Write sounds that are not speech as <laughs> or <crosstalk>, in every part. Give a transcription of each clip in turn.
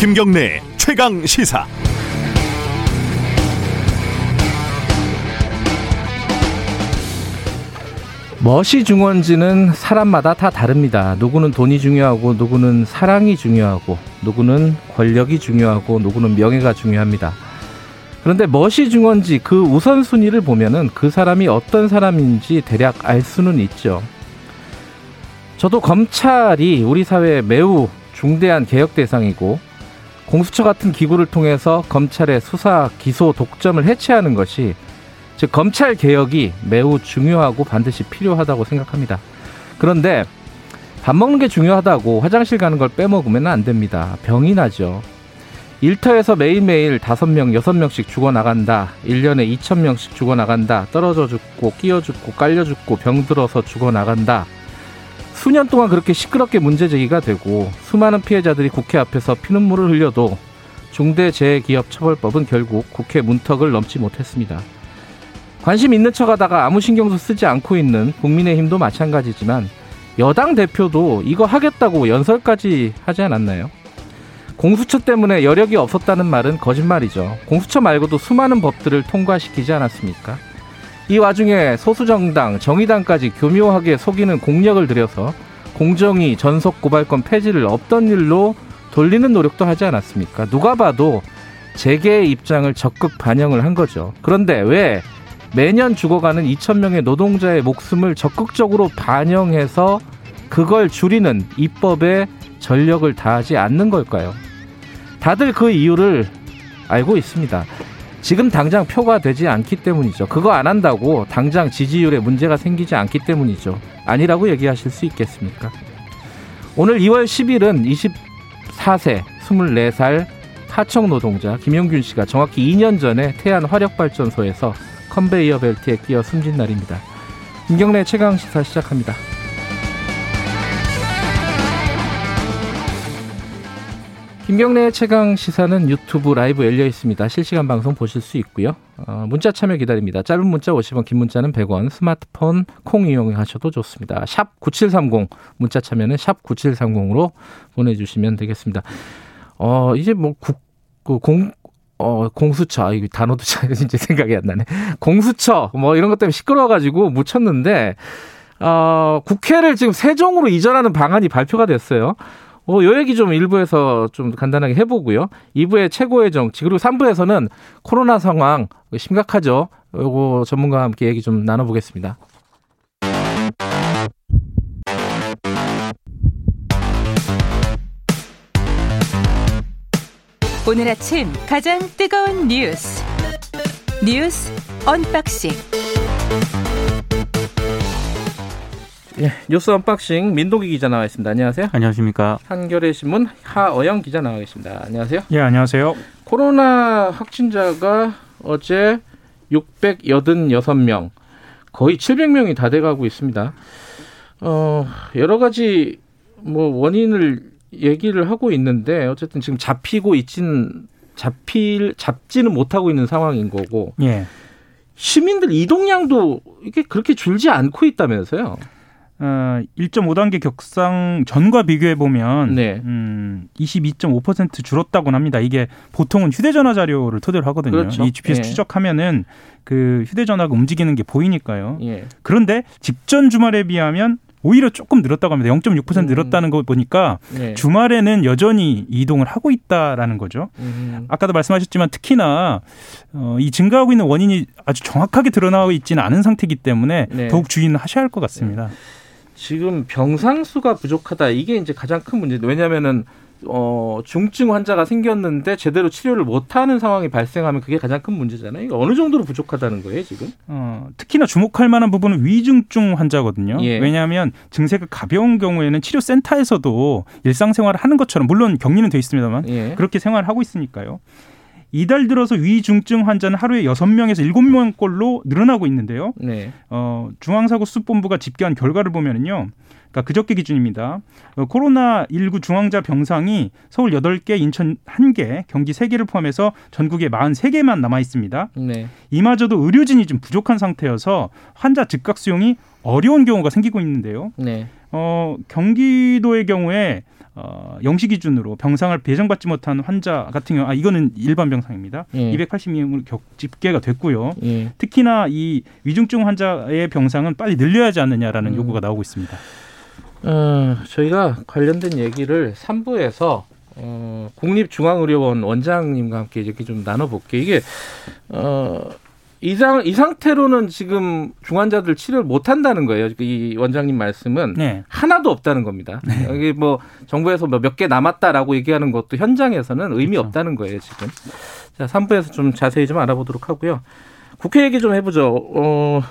김경래 최강 시사. 멋이 중요한지는 사람마다 다 다릅니다. 누구는 돈이 중요하고, 누구는 사랑이 중요하고, 누구는 권력이 중요하고, 누구는 명예가 중요합니다. 그런데 멋이 중요한지 그 우선순위를 보면은 그 사람이 어떤 사람인지 대략 알 수는 있죠. 저도 검찰이 우리 사회에 매우 중대한 개혁 대상이고, 공수처 같은 기구를 통해서 검찰의 수사, 기소, 독점을 해체하는 것이 즉 검찰 개혁이 매우 중요하고 반드시 필요하다고 생각합니다. 그런데 밥 먹는 게 중요하다고 화장실 가는 걸 빼먹으면 안 됩니다. 병이 나죠. 일터에서 매일매일 다섯 명 여섯 명씩 죽어나간다. 일년에 이천 명씩 죽어나간다. 떨어져 죽고, 끼어 죽고, 깔려 죽고, 병들어서 죽어나간다. 수년 동안 그렇게 시끄럽게 문제 제기가 되고, 수많은 피해자들이 국회 앞에서 피눈물을 흘려도 중대재해기업처벌법은 결국 국회 문턱을 넘지 못했습니다. 관심 있는 척 하다가 아무 신경도 쓰지 않고 있는 국민의힘도 마찬가지지만 여당 대표도 이거 하겠다고 연설까지 하지 않았나요? 공수처 때문에 여력이 없었다는 말은 거짓말이죠. 공수처 말고도 수많은 법들을 통과시키지 않았습니까? 이 와중에 소수정당, 정의당까지 교묘하게 속이는 공력을 들여서 공정위 전속 고발권 폐지를 없던 일로 돌리는 노력도 하지 않았습니까? 누가 봐도 재계의 입장을 적극 반영을 한 거죠. 그런데 왜 매년 죽어가는 2천명의 노동자의 목숨을 적극적으로 반영해서 그걸 줄이는 입법에 전력을 다하지 않는 걸까요? 다들 그 이유를 알고 있습니다. 지금 당장 표가 되지 않기 때문이죠. 그거 안 한다고 당장 지지율에 문제가 생기지 않기 때문이죠. 아니라고 얘기하실 수 있겠습니까? 오늘 2월 10일은 24세, 24살 하청 노동자 김용균 씨가 정확히 2년 전에 태안 화력발전소에서 컨베이어 벨트에 끼어 숨진 날입니다. 김경래 최강 시사 시작합니다. 김경래 최강 시사는 유튜브 라이브 열려 있습니다. 실시간 방송 보실 수 있고요. 어, 문자 참여 기다립니다. 짧은 문자 50원, 긴 문자는 100원, 스마트폰 콩 이용하셔도 좋습니다. 샵 9730, 문자 참여는 샵 9730으로 보내 주시면 되겠습니다. 어, 이제 뭐 국, 그 공, 어, 공수처, 아, 이 단어도 잘 <laughs> 이제 생각이 안 나네. 공수처, 뭐 이런 것 때문에 시끄러워가지고 묻혔는데, 어, 국회를 지금 세종으로 이전하는 방안이 발표가 됐어요. 어, 요 얘기 좀 일부에서 좀 간단하게 해보고요. 2부의 최고의 정치, 그리고 3부에서는 코로나 상황 심각하죠. 요거 전문가와 함께 얘기 좀 나눠보겠습니다. 오늘 아침 가장 뜨거운 뉴스 뉴스 언박싱 예, 뉴스 언박싱 민동기 기자 나와 있습니다. 안녕하세요. 안녕하십니까. 한겨레 신문 하어영 기자 나와 계십니다. 안녕하세요. 예, 안녕하세요. 코로나 확진자가 어제 686명, 거의 700명이 다 돼가고 있습니다. 어, 여러 가지 뭐 원인을 얘기를 하고 있는데 어쨌든 지금 잡히고 있진 잡힐 잡지는 못하고 있는 상황인 거고. 예. 시민들 이동량도 이게 그렇게 줄지 않고 있다면서요? 어, 1.5단계 격상 전과 비교해 보면 네. 음, 22.5% 줄었다고 합니다. 이게 보통은 휴대전화 자료를 토대로 하거든요. 그렇죠. 이 GPS 예. 추적하면은 그 휴대전화가 움직이는 게 보이니까요. 예. 그런데 직전 주말에 비하면 오히려 조금 늘었다고 합니다. 0.6% 음. 늘었다는 거 보니까 네. 주말에는 여전히 이동을 하고 있다라는 거죠. 음. 아까도 말씀하셨지만 특히나 어, 이 증가하고 있는 원인이 아주 정확하게 드러나고 있지는 않은 상태이기 때문에 네. 더욱 주의는 하셔야 할 것 같습니다. 네. 지금 병상 수가 부족하다 이게 이제 가장 큰 문제죠. 왜냐하면은 어, 중증 환자가 생겼는데 제대로 치료를 못하는 상황이 발생하면 그게 가장 큰 문제잖아요. 이거 어느 정도로 부족하다는 거예요, 지금? 어, 특히나 주목할 만한 부분은 위중증 환자거든요. 예. 왜냐하면 증세가 가벼운 경우에는 치료센터에서도 일상생활을 하는 것처럼 물론 격리는 돼 있습니다만 예. 그렇게 생활을 하고 있으니까요. 이달 들어서 위중증 환자는 하루에 여섯 명에서 일곱 명꼴로 늘어나고 있는데요. 네. 어, 중앙사고수습본부가 집계한 결과를 보면은요. 그러니까 그저께 기준입니다. 어, 코로나19 중환자 병상이 서울 8개, 인천 1개, 경기 3개를 포함해서 전국에 43개만 남아 있습니다. 네. 이마저도 의료진이 좀 부족한 상태여서 환자 즉각 수용이 어려운 경우가 생기고 있는데요. 네. 어, 경기도의 경우에 어, 영시 기준으로 병상을 배정받지 못한 환자 같은 경우 아 이거는 일반 병상입니다. 예. 280명으로 격 집계가 됐고요. 예. 특히나 이 위중증 환자의 병상은 빨리 늘려야 하지 않느냐라는 음. 요구가 나오고 있습니다. 어, 저희가 관련된 얘기를 3부에서 어, 국립중앙의료원 원장님과 함께 이렇게 좀 나눠볼게요. 이게 어, 이상 이 상태로는 지금 중환자들 치료를 못 한다는 거예요. 이 원장님 말씀은 네. 하나도 없다는 겁니다. 네. 여기 뭐 정부에서 뭐몇개 남았다라고 얘기하는 것도 현장에서는 의미 그렇죠. 없다는 거예요, 지금. 자, 3부에서 좀 자세히 좀 알아보도록 하고요. 국회 얘기 좀 해보죠. 어,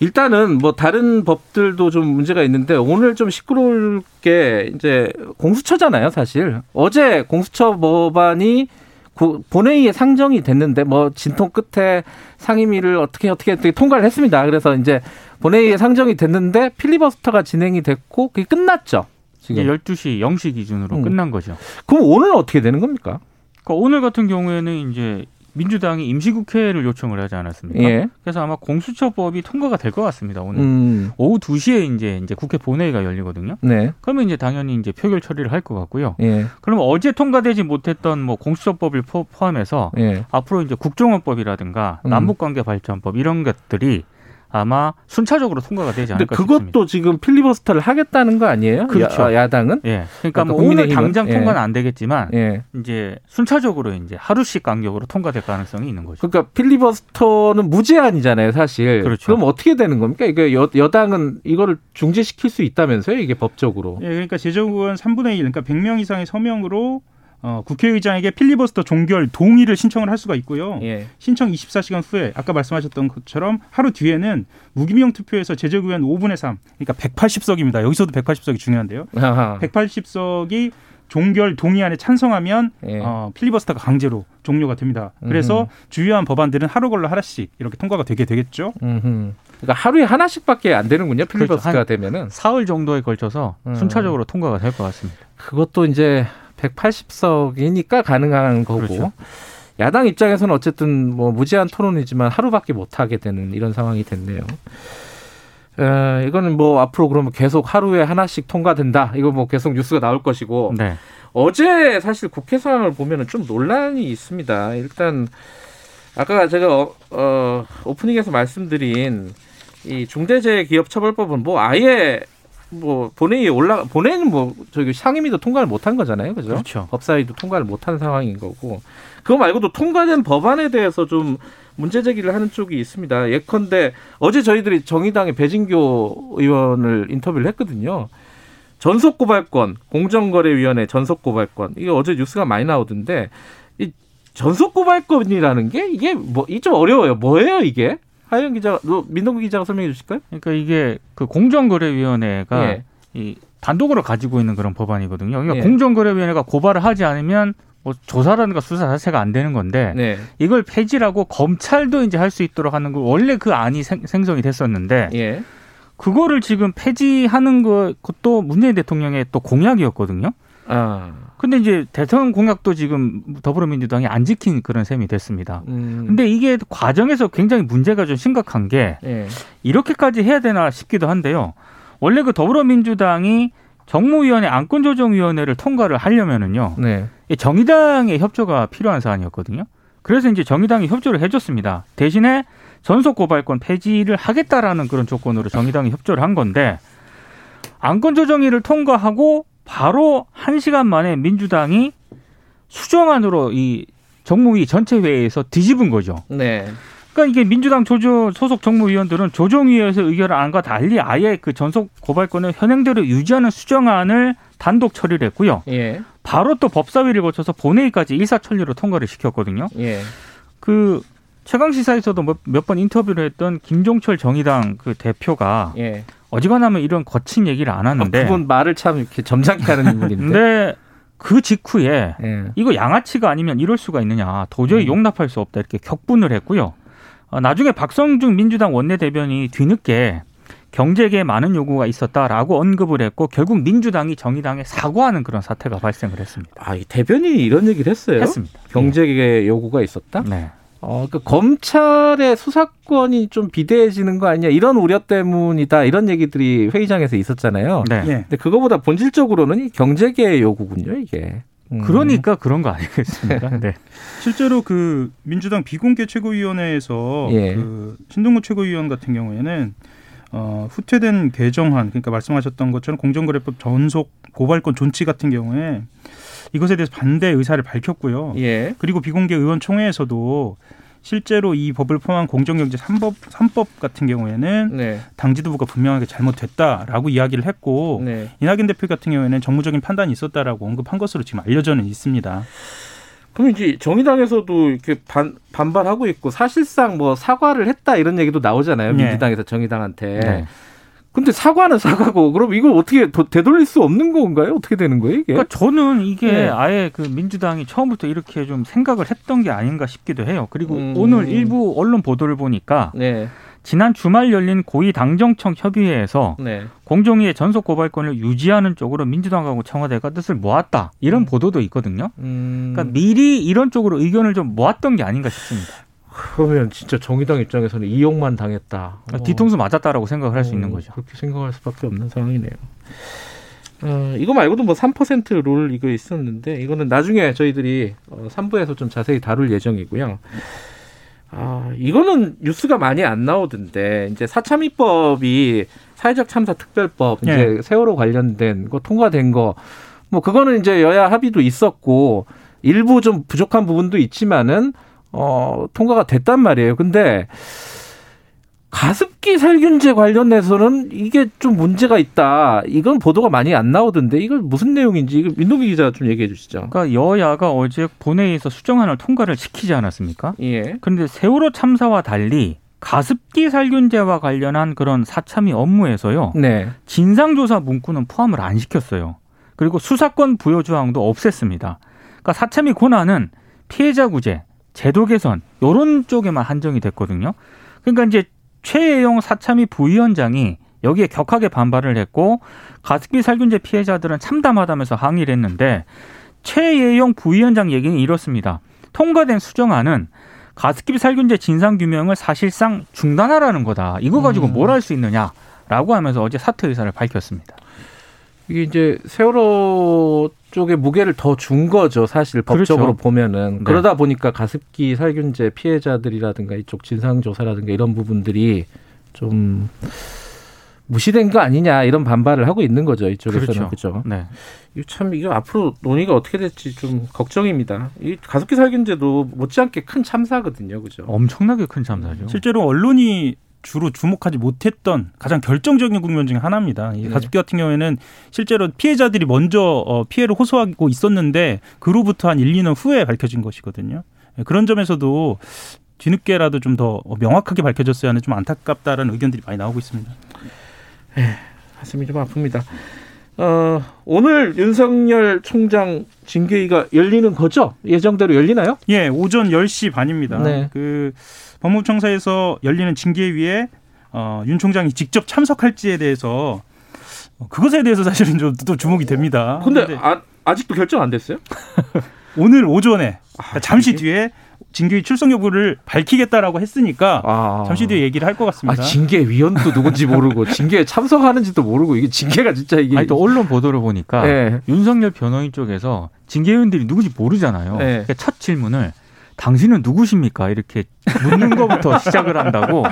일단은 뭐 다른 법들도 좀 문제가 있는데 오늘 좀 시끄러울 게 이제 공수처잖아요, 사실. 어제 공수처 법안이 본회의에 상정이 됐는데 뭐 진통 끝에 상임위를 어떻게 어떻게 어떻게 통과를 했습니다. 그래서 이제 본회의에 상정이 됐는데 필리버스터가 진행이 됐고 그게 끝났죠. 지금 12시 0시 기준으로 음. 끝난 거죠. 그럼 오늘 어떻게 되는 겁니까? 그러니까 오늘 같은 경우에는 이제 민주당이 임시국회를 요청을 하지 않았습니까? 예. 그래서 아마 공수처법이 통과가 될 것 같습니다. 오늘 음. 오후 2시에 이제 이제 국회 본회의가 열리거든요. 네. 그러면 이제 당연히 이제 표결 처리를 할 것 같고요. 예. 그러면 어제 통과되지 못했던 뭐 공수처법을 포 함해서 예. 앞으로 이제 국정원법이라든가 음. 남북관계 발전법 이런 것들이 아마 순차적으로 통과가 되지 않을까 그것도 싶습니다. 지금 필리버스터를 하겠다는 거 아니에요? 그렇죠. 야, 당은 예. 그러니까, 그러니까 뭐 오늘 당장 예. 통과는 안 되겠지만 예. 이제 순차적으로 이제 하루씩 간격으로 통과될 가능성이 있는 거죠. 그러니까 필리버스터는 무제한이잖아요, 사실. 그렇죠. 그럼 어떻게 되는 겁니까? 이게 여, 여당은 이거를 중지시킬 수 있다면서요, 이게 법적으로? 예, 그러니까 제정의원 3분의 1, 그러니까 100명 이상의 서명으로 어, 국회의장에게 필리버스터 종결 동의를 신청을 할 수가 있고요. 예. 신청 24시간 후에 아까 말씀하셨던 것처럼 하루 뒤에는 무기명 투표에서 제적의원 5분의 3, 그러니까 180석입니다. 여기서도 180석이 중요한데요. 아하. 180석이 종결 동의안에 찬성하면 예. 어, 필리버스터가 강제로 종료가 됩니다. 그래서 음흠. 주요한 법안들은 하루 걸러 하나씩 이렇게 통과가 되게 되겠죠. 음흠. 그러니까 하루에 하나씩밖에 안 되는군요. 필리버스터가 그렇죠. 되면은 사흘 정도에 걸쳐서 음. 순차적으로 통과가 될 것 같습니다. 그것도 이제 180석이니까 가능한 거고 그렇죠. 야당 입장에서는 어쨌든 뭐 무제한 토론이지만 하루밖에 못 하게 되는 이런 상황이 됐네요. 에, 이거는 뭐 앞으로 그러면 계속 하루에 하나씩 통과된다. 이거 뭐 계속 뉴스가 나올 것이고 네. 어제 사실 국회 상황을 보면은 좀 논란이 있습니다. 일단 아까 제가 어, 어 오프닝에서 말씀드린 이 중대재해기업처벌법은 뭐 아예 뭐 본회의에 올라 본회의는 뭐 저기 상임위도 통과를 못한 거잖아요, 그죠? 그렇죠. 법사위도 통과를 못한 상황인 거고 그거 말고도 통과된 법안에 대해서 좀 문제 제기를 하는 쪽이 있습니다. 예컨대 어제 저희들이 정의당의 배진교 의원을 인터뷰를 했거든요. 전속 고발권, 공정거래위원회 전속 고발권 이게 어제 뉴스가 많이 나오던데 이 전속 고발권이라는 게 이게 뭐 이 좀 어려워요. 뭐예요 이게? 하영 기자, 민동기 기자가 설명해 주실까요? 그러니까 이게 그 공정거래위원회가 예. 이 단독으로 가지고 있는 그런 법안이거든요. 그러니까 예. 공정거래위원회가 고발을 하지 않으면 뭐 조사라든가 수사 자체가 안 되는 건데 네. 이걸 폐지라고 검찰도 이제 할 수 있도록 하는 거 원래 그 안이 생, 성이 됐었는데 예. 그거를 지금 폐지하는 것도 문재인 대통령의 또 공약이었거든요. 아. 근데 이제 대통령 공약도 지금 더불어민주당이 안 지킨 그런 셈이 됐습니다. 음. 근데 이게 과정에서 굉장히 문제가 좀 심각한 게 네. 이렇게까지 해야 되나 싶기도 한데요. 원래 그 더불어민주당이 정무위원회 안건조정위원회를 통과를 하려면은요. 네. 정의당의 협조가 필요한 사안이었거든요. 그래서 이제 정의당이 협조를 해줬습니다. 대신에 전속 고발권 폐지를 하겠다라는 그런 조건으로 정의당이 협조를 한 건데 안건조정위를 통과하고 바로 한 시간 만에 민주당이 수정안으로 이 정무위 전체 회의에서 뒤집은 거죠. 네. 그러니까 이게 민주당 조조 소속 정무위원들은 조정위에서 의결을 안과 달리 아예 그 전속 고발권을 현행대로 유지하는 수정안을 단독 처리를 했고요. 예. 바로 또 법사위를 거쳐서 본회의까지 일사천리로 통과를 시켰거든요. 예. 그 최강 시사에서도 몇번 인터뷰를 했던 김종철 정의당 그 대표가 예. 어지간하면 이런 거친 얘기를 안 하는데 아, 그분 말을 참 이렇게 점잖게 하는 인물인데. 근데 그 직후에 예. 이거 양아치가 아니면 이럴 수가 있느냐 도저히 음. 용납할 수 없다 이렇게 격분을 했고요. 어, 나중에 박성중 민주당 원내대변이 뒤늦게 경제계에 많은 요구가 있었다라고 언급을 했고 결국 민주당이 정의당에 사과하는 그런 사태가 발생을 했습니다. 아, 이 대변인이 이런 얘기를 했어요? 했습니다. 경제계 예. 요구가 있었다? 네. 어, 그 검찰의 수사권이 좀 비대해지는 거 아니냐 이런 우려 때문이다 이런 얘기들이 회의장에서 있었잖아요. 네. 예. 근데 그거보다 본질적으로는 경제계의 요구군요, 이게. 음. 그러니까 그런 거 아니겠습니까? <laughs> 네. 실제로 그 민주당 비공개 최고위원회에서 예. 그 신동구 최고위원 같은 경우에는 어, 후퇴된 개정안 그러니까 말씀하셨던 것처럼 공정거래법 전속 고발권 존치 같은 경우에 이것에 대해서 반대 의사를 밝혔고요. 예. 그리고 비공개 의원총회에서도 실제로 이 법을 포함한 공정경제 3법, 3법 같은 경우에는 네. 당 지도부가 분명하게 잘못됐다라고 이야기를 했고 네. 이낙연 대표 같은 경우에는 정무적인 판단이 있었다라고 언급한 것으로 지금 알려져는 있습니다. 그럼 이제 정의당에서도 이렇게 반, 반발하고 있고 사실상 뭐 사과를 했다 이런 얘기도 나오잖아요. 네. 민주당에서 정의당한테. 네. 근데 사과는 사과고 그럼 이걸 어떻게 되돌릴 수 없는 건가요? 어떻게 되는 거예요 이게? 그러니까 저는 이게 네. 아예 그 민주당이 처음부터 이렇게 좀 생각을 했던 게 아닌가 싶기도 해요. 그리고 음. 오늘 일부 언론 보도를 보니까 네. 지난 주말 열린 고위 당정청 협의회에서 네. 공정위의 전속 고발권을 유지하는 쪽으로 민주당하고 청와대가 뜻을 모았다 이런 음. 보도도 있거든요. 음. 그러니까 미리 이런 쪽으로 의견을 좀 모았던 게 아닌가 싶습니다. 그러면 진짜 정의당 입장에서는 이용만 당했다. 어. 뒤통수 맞았다라고 생각을 할수 어, 있는 거죠. 그렇게 생각할 수밖에 없는 상황이네요. 어, 이거 말고도 뭐 3%룰 이거 있었는데 이거는 나중에 저희들이 어, 3부에서 좀 자세히 다룰 예정이고요. 아, 이거는 뉴스가 많이 안 나오던데 이제 사참위법이 사회적 참사 특별법 이제 네. 세월호 관련된 거 통과된 거 뭐 그거는 이제 여야 합의도 있었고 일부 좀 부족한 부분도 있지만은 어, 통과가 됐단 말이에요. 근데 가습기 살균제 관련해서는 이게 좀 문제가 있다. 이건 보도가 많이 안 나오던데 이걸 무슨 내용인지 이거 민동기 기자 좀 얘기해 주시죠. 그러니까 여야가 어제 본회의에서 수정안을 통과를 시키지 않았습니까? 예. 그런데 세월호 참사와 달리 가습기 살균제와 관련한 그런 사참위 업무에서요. 네. 진상조사 문구는 포함을 안 시켰어요. 그리고 수사권 부여 조항도 없앴습니다. 그러니까 사참위 권한은 피해자 구제, 제도 개선 요런 쪽에만 한정이 됐거든요. 그러니까 이제 최예용 사참위 부위원장이 여기에 격하게 반발을 했고 가습기 살균제 피해자들은 참담하다면서 항의를 했는데 최예용 부위원장 얘기는 이렇습니다. 통과된 수정안은 가습기 살균제 진상 규명을 사실상 중단하라는 거다. 이거 가지고 음. 뭘할 수 있느냐라고 하면서 어제 사퇴 의사를 밝혔습니다. 이게 이제 세월호 쪽에 무게를 더 준 거죠, 사실 법적으로 그렇죠. 보면은 네. 그러다 보니까 가습기 살균제 피해자들이라든가 이쪽 진상 조사라든가 이런 부분들이 좀 무시된 거 아니냐 이런 반발을 하고 있는 거죠 이쪽에서는 그렇죠. 그죠. 네. 이거 참 이거 앞으로 논의가 어떻게 될지 좀 걱정입니다. 이 가습기 살균제도 못지않게 큰 참사거든요, 그죠. 엄청나게 큰 참사죠. 실제로 언론이 주로 주목하지 못했던 가장 결정적인 국면 중에 하나입니다. 이 네. 가습기 같은 경우에는 실제로 피해자들이 먼저 어, 피해를 호소하고 있었는데 그로부터 한 1, 2년 후에 밝혀진 것이거든요. 예, 그런 점에서도 뒤늦게라도 좀 더 명확하게 밝혀졌어야 하는 좀 안타깝다라는 의견들이 많이 나오고 있습니다. 네, 가슴이 좀 아픕니다. 어, 오늘 윤석열 총장 징계위가 열리는 거죠? 예정대로 열리나요? 예, 오전 10시 반입니다. 네. 그 법무청사에서 열리는 징계위에 어, 윤 총장이 직접 참석할지에 대해서 어, 그것에 대해서 사실은 좀 또 주목이 됩니다. 근데, 근데 아, 아직도 결정 안 됐어요? <laughs> 오늘 오전에 아, 잠시 이게? 뒤에 징계위 출석 여부를 밝히겠다라고 했으니까 아. 잠시 뒤에 얘기를 할 것 같습니다. 아, 징계위원도 누군지 모르고 <laughs> 징계에 참석하는지도 모르고 이게 징계가 진짜 이게 아니 또 언론 보도를 보니까 네. 윤석열 변호인 쪽에서 징계위원들이 누군지 모르잖아요. 네. 그러니까 첫 질문을 당신은 누구십니까? 이렇게 묻는 것부터 시작을 한다고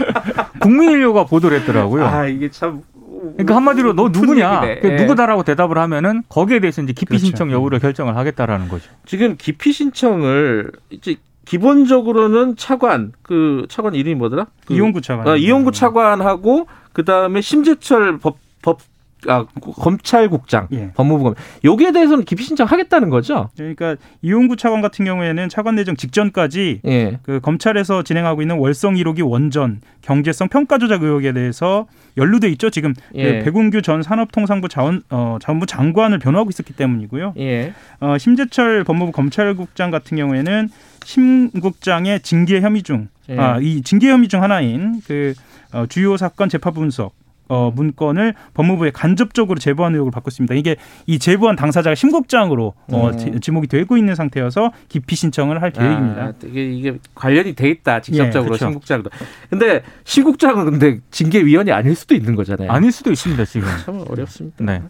국민인료가 보도를 했더라고요. 아 이게 참 그러니까 한마디로 너 누구냐, 그 누구다라고 대답을 하면은 거기에 대해서 이제 기피 그렇죠. 신청 여부를 결정을 하겠다라는 거죠. 지금 기피 신청을 이제 기본적으로는 차관 그 차관 이름이 뭐더라? 그, 이용구 차관. 어, 이용구 차관하고 그 다음에 심재철 법, 법 아, 검찰국장, 예. 법무부 여기에 대해서는 기피 신청하겠다는 거죠. 그러니까 이용구 차관 같은 경우에는 차관 내정 직전까지 예. 그 검찰에서 진행하고 있는 월성 1호기 원전 경제성 평가 조작 의혹에 대해서 연루돼 있죠. 지금 그 예. 그 백운규 전 산업통상부 자원 어, 자원부 장관을 변호하고 있었기 때문이고요. 예. 어, 심재철 법무부 검찰국장 같은 경우에는 심 국장의 징계 혐의 중, 예. 아, 이 징계 혐의 중 하나인 그 어, 주요 사건 재판 분석 어, 문건을 법무부에 간접적으로 제보한 의혹을 받고 있습니다. 이게 이 제보한 당사자가 심국장으로 어, 음. 지목이 되고 있는 상태여서 기피 신청을 할 계획입니다. 아, 이게, 이게 관련이 돼 있다 직접적으로 예, 그렇죠. 심국장도. 근데 심국장은 근데 징계위원이 아닐 수도 있는 거잖아요. 아닐 수도 있습니다 지금. 참 어렵습니다. 네.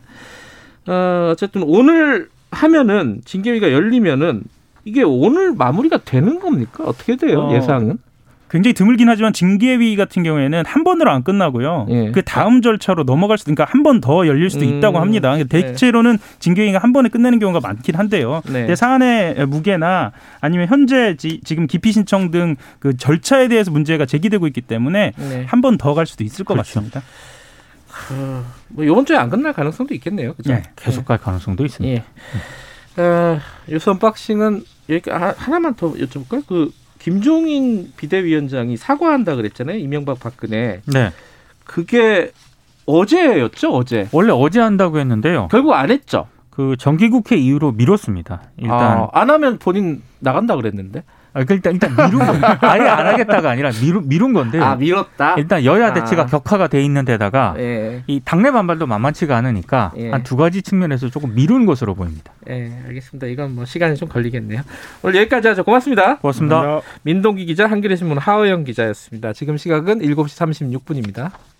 어, 어쨌든 오늘 하면은 징계위가 열리면은 이게 오늘 마무리가 되는 겁니까? 어떻게 돼요? 어, 예상은? 굉장히 드물긴 하지만 징계위 같은 경우에는 한 번으로 안 끝나고요. 예. 그 다음 절차로 넘어갈 수도 그러니까 한 번 더 열릴 수도 음. 있다고 합니다. 네. 대체로는 징계위가 한 번에 끝내는 경우가 많긴 한데요. 네. 사안의 무게나 아니면 현재 지, 금 기피 신청 등 그 절차에 대해서 문제가 제기되고 있기 때문에 네. 한번 더 갈 수도 있을 것 그렇죠. 같습니다. 어, 뭐 이번 주에 안 끝날 가능성도 있겠네요. 그죠? 네. 계속 갈 가능성도 있습니다. 예. 어, 뉴스 언박싱은 여기 하나만 더 여쭤볼까요? 그 김종인 비대위원장이 사과한다 그랬잖아요. 이명박 박근혜. 네. 그게 어제였죠, 어제. 원래 어제 한다고 했는데요. 결국 안 했죠. 그 정기국회 이후로 미뤘습니다. 일단 아, 안 하면 본인 나간다 그랬는데. 아, 그 일단 일단 미룬 거 <laughs> 아예 안 하겠다가 아니라 미룬 미룬 건데. 아 미뤘다. 일단 여야 대치가 아. 격화가 돼 있는 데다가 예. 이 당내 반발도 만만치가 않으니까 예. 한두 가지 측면에서 조금 미룬 것으로 보입니다. 예, 알겠습니다. 이건 뭐 시간이 좀 걸리겠네요. 오늘 여기까지 하죠. 고맙습니다. 고맙습니다. 감사합니다. 민동기 기자, 한겨레 신문 하호영 기자였습니다. 지금 시각은 7시 36분입니다.